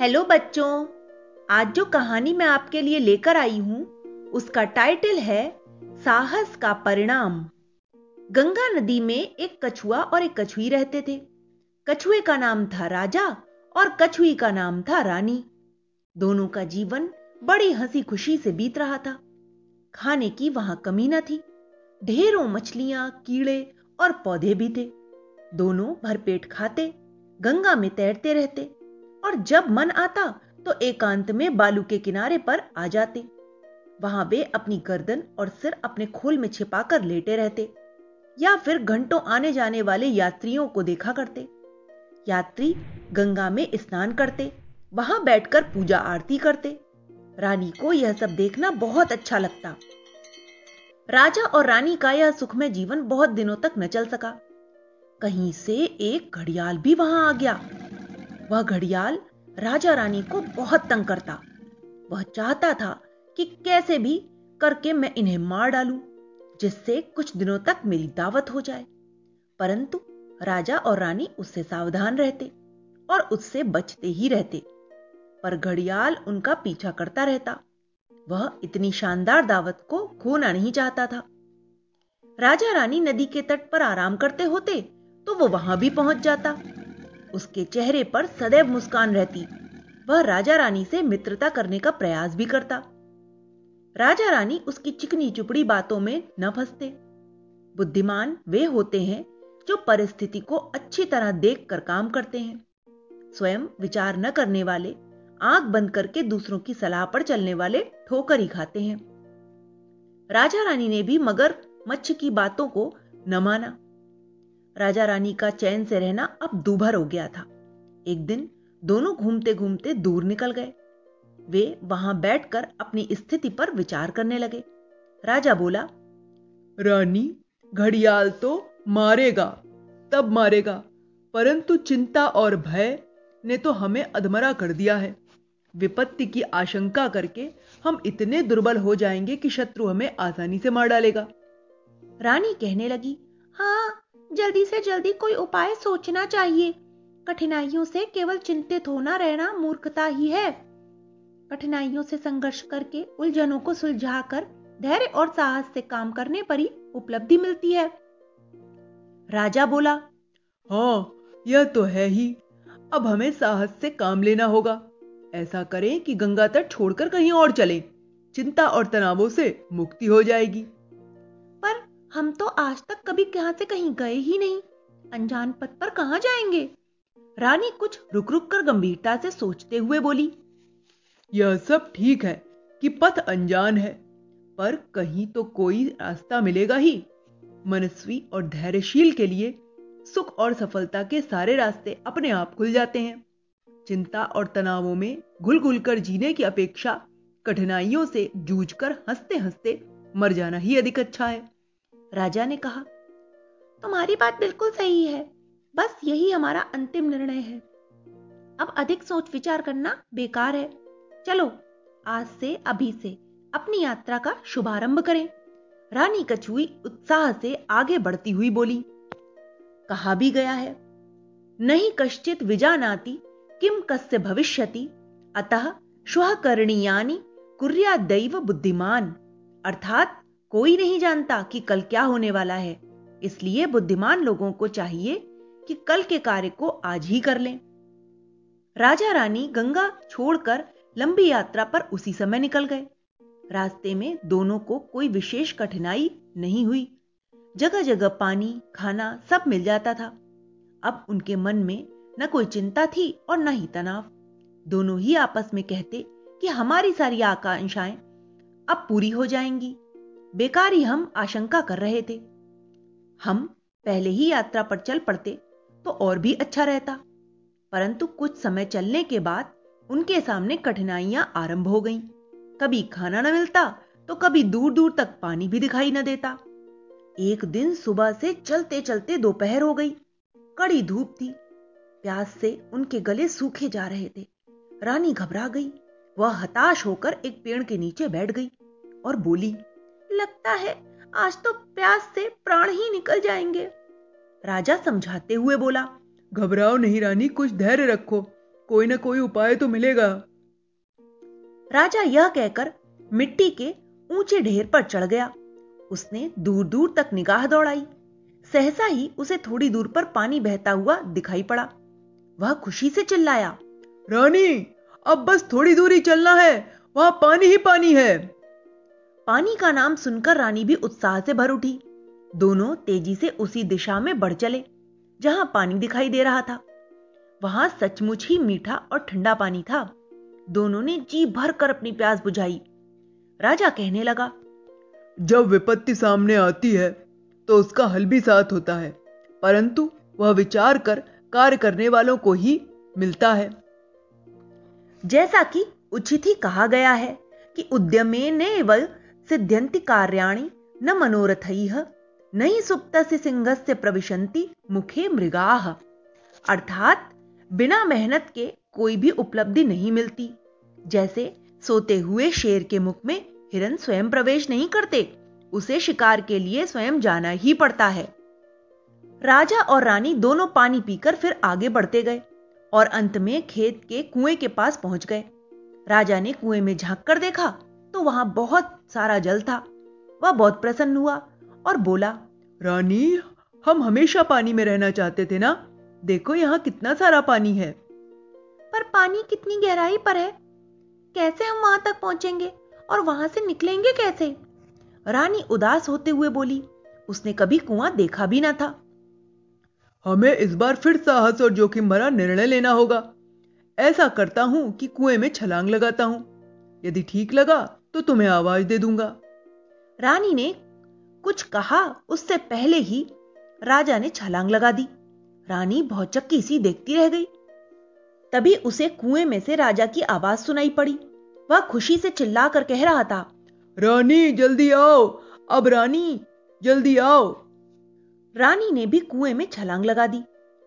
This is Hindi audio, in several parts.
हेलो बच्चों। आज जो कहानी मैं आपके लिए लेकर आई हूँ, उसका टाइटल है साहस का परिणाम। गंगा नदी में एक कछुआ और एक कछुई रहते थे। कछुए का नाम था राजा और कछुई का नाम था रानी। दोनों का जीवन बड़ी हँसी खुशी से बीत रहा था। खाने की वहाँ कमी न थी। ढेरों मछलियाँ, कीड़े और पौधे भी थे। दोनों भरपेट खाते, गंगा में तैरते रहते। और जब मन आता तो एकांत में बालू के किनारे पर आ जाते। वहाँ वे अपनी गर्दन और सिर अपने खोल में छिपाकर लेटे रहते या फिर घंटों आने जाने वाले यात्रियों को देखा करते। यात्री गंगा में स्नान करते, वहाँ बैठकर पूजा आरती करते। रानी को यह सब देखना बहुत अच्छा लगता। राजा और रानी का यह सुखमय जीवन बहुत दिनों तक न चल सका। कहीं से एक घड़ियाल भी वहाँ आ गया। वह घड़ियाल राजा रानी को बहुत तंग करता। वह चाहता था कि कैसे भी करके मैं इन्हें मार डालूं, जिससे कुछ दिनों तक मेरी दावत हो जाए। परंतु राजा और रानी उससे सावधान रहते और उससे बचते ही रहते, पर घड़ियाल उनका पीछा करता रहता। वह इतनी शानदार दावत को खोना नहीं चाहता था। राजा रानी नदी के तट पर आराम करते होते तो वो वहाँ भी पहुँच जाता। उसके चेहरे पर सदैव मुस्कान रहती। वह राजा रानी से मित्रता करने का प्रयास भी करता। राजा रानी उसकी चिकनी चुपड़ी बातों में न फंसते। बुद्धिमान वे होते हैं जो परिस्थिति को अच्छी तरह देखकर काम करते हैं। स्वयं विचार न करने वाले, आँख बंद करके दूसरों की सलाह पर चलने वाले ठोकर ही खाते हैं। राजा रानी ने भी मगर मच्छ की बातों को न माना। राजा रानी का चैन से रहना अब दूभर हो गया था। एक दिन दोनों घूमते घूमते दूर निकल गए। वे वहाँ बैठकर अपनी स्थिति पर विचार करने लगे। राजा बोला, रानी, घड़ियाल तो मारेगा, तब मारेगा, परंतु चिंता और भय ने तो हमें अधमरा कर दिया है। विपत्ति की आशंका करके हम इतने दुर्बल हो जाएँगे कि शत्रु हमें आसानी से मार डालेगा। रानी कहने लगी हाँ जल्दी से जल्दी कोई उपाय सोचना चाहिए। कठिनाइयों से केवल चिंतित होना रहना मूर्खता ही है। कठिनाइयों से संघर्ष करके उलझनों को सुलझाकर धैर्य और साहस से काम करने पर ही उपलब्धि मिलती है। राजा बोला हाँ यह तो है ही। अब हमें साहस से काम लेना होगा। ऐसा करें कि गंगा तट छोड़कर कहीं और चलें। चिंता और तनावों से मुक्ति हो जाएगी। हम तो आज तक कभी कहाँ से कहीं गए ही नहीं। अनजान पथ पर कहाँ जाएँगे? रानी कुछ रुक रुक कर गंभीरता से सोचते हुए बोली, यह सब ठीक है कि पथ अनजान है, पर कहीं तो कोई रास्ता मिलेगा ही। मनस्वी और धैर्यशील के लिए सुख और सफलता के सारे रास्ते अपने आप खुल जाते हैं। चिंता और तनावों में घुल घुल कर जीने की अपेक्षा कठिनाइयों से जूझकर हँसते हँसते मर जाना ही अधिक अच्छा है। राजा ने कहा, तुम्हारी बात बिल्कुल सही है। बस यही हमारा अंतिम निर्णय है। अब अधिक सोच विचार करना बेकार है। चलो, आज से अभी से अपनी यात्रा का शुभारंभ करें। रानी कछुई उत्साह से आगे बढ़ती हुई बोली, कहा भी गया है। नहीं कश्चित विजानाति किम कस्य भविष्यति। अतः श्व करणीयानी कुर्या दैव बुद्धिमान। अर्थात कोई नहीं जानता कि कल क्या होने वाला है। इसलिए बुद्धिमान लोगों को चाहिए कि कल के कार्य को आज ही कर लें। राजा रानी गंगा छोड़कर लंबी यात्रा पर उसी समय निकल गए। रास्ते में दोनों को कोई विशेष कठिनाई नहीं हुई। जगह जगह पानी, खाना सब मिल जाता था। अब उनके मन में न कोई चिंता थी और न ही तनाव। दोनों ही आपस में कहते कि हमारी सारी आकांक्षाएँ अब पूरी हो जाएँगी। बेकार ही हम आशंका कर रहे थे। हम पहले ही यात्रा पर चल पड़ते तो और भी अच्छा रहता, परंतु कुछ समय चलने के बाद उनके सामने कठिनाइयाँ आरंभ हो गईं। कभी खाना न मिलता तो कभी दूर दूर तक पानी भी दिखाई न देता। एक दिन सुबह से चलते चलते दोपहर हो गई। कड़ी धूप थी। प्यास से उनके गले सूखे जा रहे थे। रानी घबरा गई। वह हताश होकर एक पेड़ के नीचे बैठ गई और बोली लगता है, आज तो प्यास से प्राण ही निकल जाएँगे। राजा समझाते हुए बोला, घबराओ नहीं रानी, कुछ धैर्य रखो, कोई ना कोई उपाय तो मिलेगा। राजा यह कहकर मिट्टी के ऊँचे ढेर पर चढ़ गया। उसने दूर दूर तक निगाह दौड़ाई। सहसा ही उसे थोड़ी दूर पर पानी बहता हुआ दिखाई पड़ा। वह खुशी से चिल्लाया, रानी, अब बस थोड़ी दूरी चलना है, वहाँ पानी ही पानी है। पानी का नाम सुनकर रानी भी उत्साह से भर उठी। दोनों तेज़ी से उसी दिशा में बढ़ चले जहाँ पानी दिखाई दे रहा था। वहाँ सचमुच ही मीठा और ठंडा पानी था। दोनों ने जी भर कर अपनी प्यास बुझाई। राजा कहने लगा जब विपत्ति सामने आती है तो उसका हल भी साथ होता है परंतु वह विचार कर कार्य करने वालों को ही मिलता है। जैसा कि उचित ही कहा गया है कि उद्यमे ने सिद्ध्यंति कार्याणी न मनोरथ नहीं सुप्त से सिंह से प्रविशंति मुखे मृगाह अर्थात, बिना मेहनत के कोई भी उपलब्धि नहीं मिलती। जैसे सोते हुए शेर के मुख में हिरन स्वयं प्रवेश नहीं करते, उसे शिकार के लिए स्वयं जाना ही पड़ता है। राजा और रानी दोनों पानी पीकर फिर आगे बढ़ते गए और अंत में खेत के कुएँ के पास पहुँच गए। राजा ने कुएँ में झाँक कर देखा तो वहाँ बहुत सारा जल था। वह बहुत प्रसन्न हुआ और बोला रानी हम हमेशा पानी में रहना चाहते थे ना? देखो यहाँ कितना सारा पानी है। पर पानी कितनी गहराई पर है? कैसे हम वहाँ तक पहुँचेंगे? और वहाँ से निकलेंगे कैसे? रानी उदास होते हुए बोली उसने कभी कुआँ देखा भी ना था। हमें इस बार फिर साहस और जोखिम भरा निर्णय लेना होगा। ऐसा करता हूँ कि कुएँ में छलांग लगाता हूँ। यदि ठीक लगा तो तुम्हें आवाज़ दे दूँगा। रानी ने कुछ कहा उससे पहले ही राजा ने छलांग लगा दी। रानी भौचक्की सी देखती रह गई। तभी उसे कुएँ में से राजा की आवाज़ सुनाई पड़ी। वह खुशी से चिल्लाकर कह रहा था रानी जल्दी आओ। अब रानी जल्दी आओ। रानी ने भी कुएँ में छलांग लगा दी।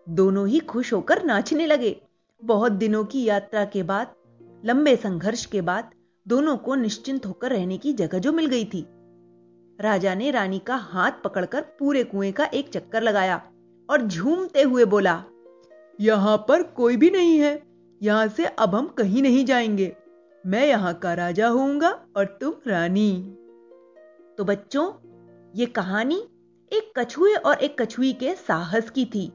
दोनों ही खुश होकर नाचने लगे। बहुत दिनों की यात्रा के बाद लंबे संघर्ष के बाद दोनों को निश्चिंत होकर रहने की जगह जो मिल गई थी। राजा ने रानी का हाथ पकड़कर पूरे कुएँ का एक चक्कर लगाया और झूमते हुए बोला, यहाँ पर कोई भी नहीं है। यहाँ से अब हम कहीं नहीं जाएँगे। मैं यहाँ का राजा होऊँगा और तुम रानी। तो बच्चों, ये कहानी एक कछुए और एक कछुई के साहस की थी।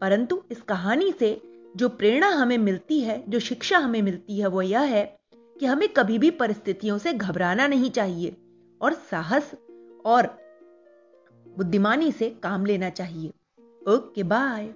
परंतु इस कहानी से जो प्रेरणा हमें मिलती है, जो शिक्षा हमें मिलती है, वो यह है कि हमें कभी भी परिस्थितियों से घबराना नहीं चाहिए और साहस और बुद्धिमानी से काम लेना चाहिए। Okay, bye.